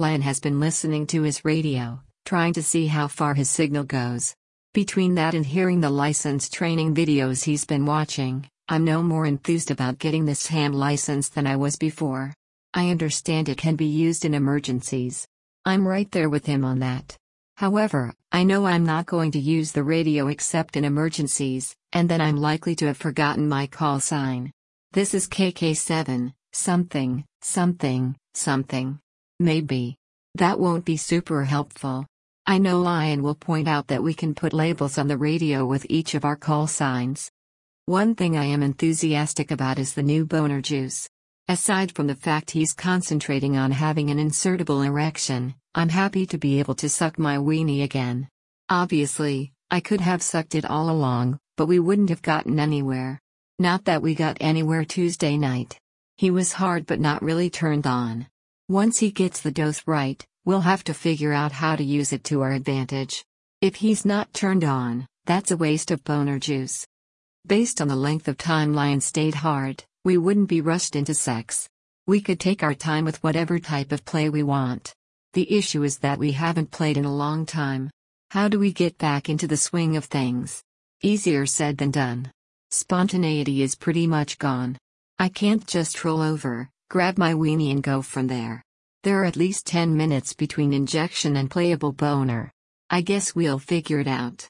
Lion has been listening to his radio, trying to see how far his signal goes. Between that and hearing the license training videos he's been watching, I'm no more enthused about getting this ham license than I was before. I understand it can be used in emergencies. I'm right there with him on that. However, I know I'm not going to use the radio except in emergencies, and then I'm likely to have forgotten my call sign. This is KK7, something, something, something. Maybe. That won't be super helpful. I know Lion will point out that we can put labels on the radio with each of our call signs. One thing I am enthusiastic about is the new boner juice. Aside from the fact he's concentrating on having an insertable erection, I'm happy to be able to suck my weenie again. Obviously, I could have sucked it all along, but we wouldn't have gotten anywhere. Not that we got anywhere Tuesday night. He was hard but not really turned on. Once he gets the dose right, We'll have to figure out how to use it to our advantage. If he's not turned on, that's a waste of boner juice. Based on the length of time Lion stayed hard, we wouldn't be rushed into sex. We could take our time with whatever type of play we want. The issue is that we haven't played in a long time. How do we get back into the swing of things? Easier said than done. Spontaneity is pretty much gone. I can't just roll over, grab my weenie and go from there. There are at least 10 minutes between injection and playable boner. I guess we'll figure it out.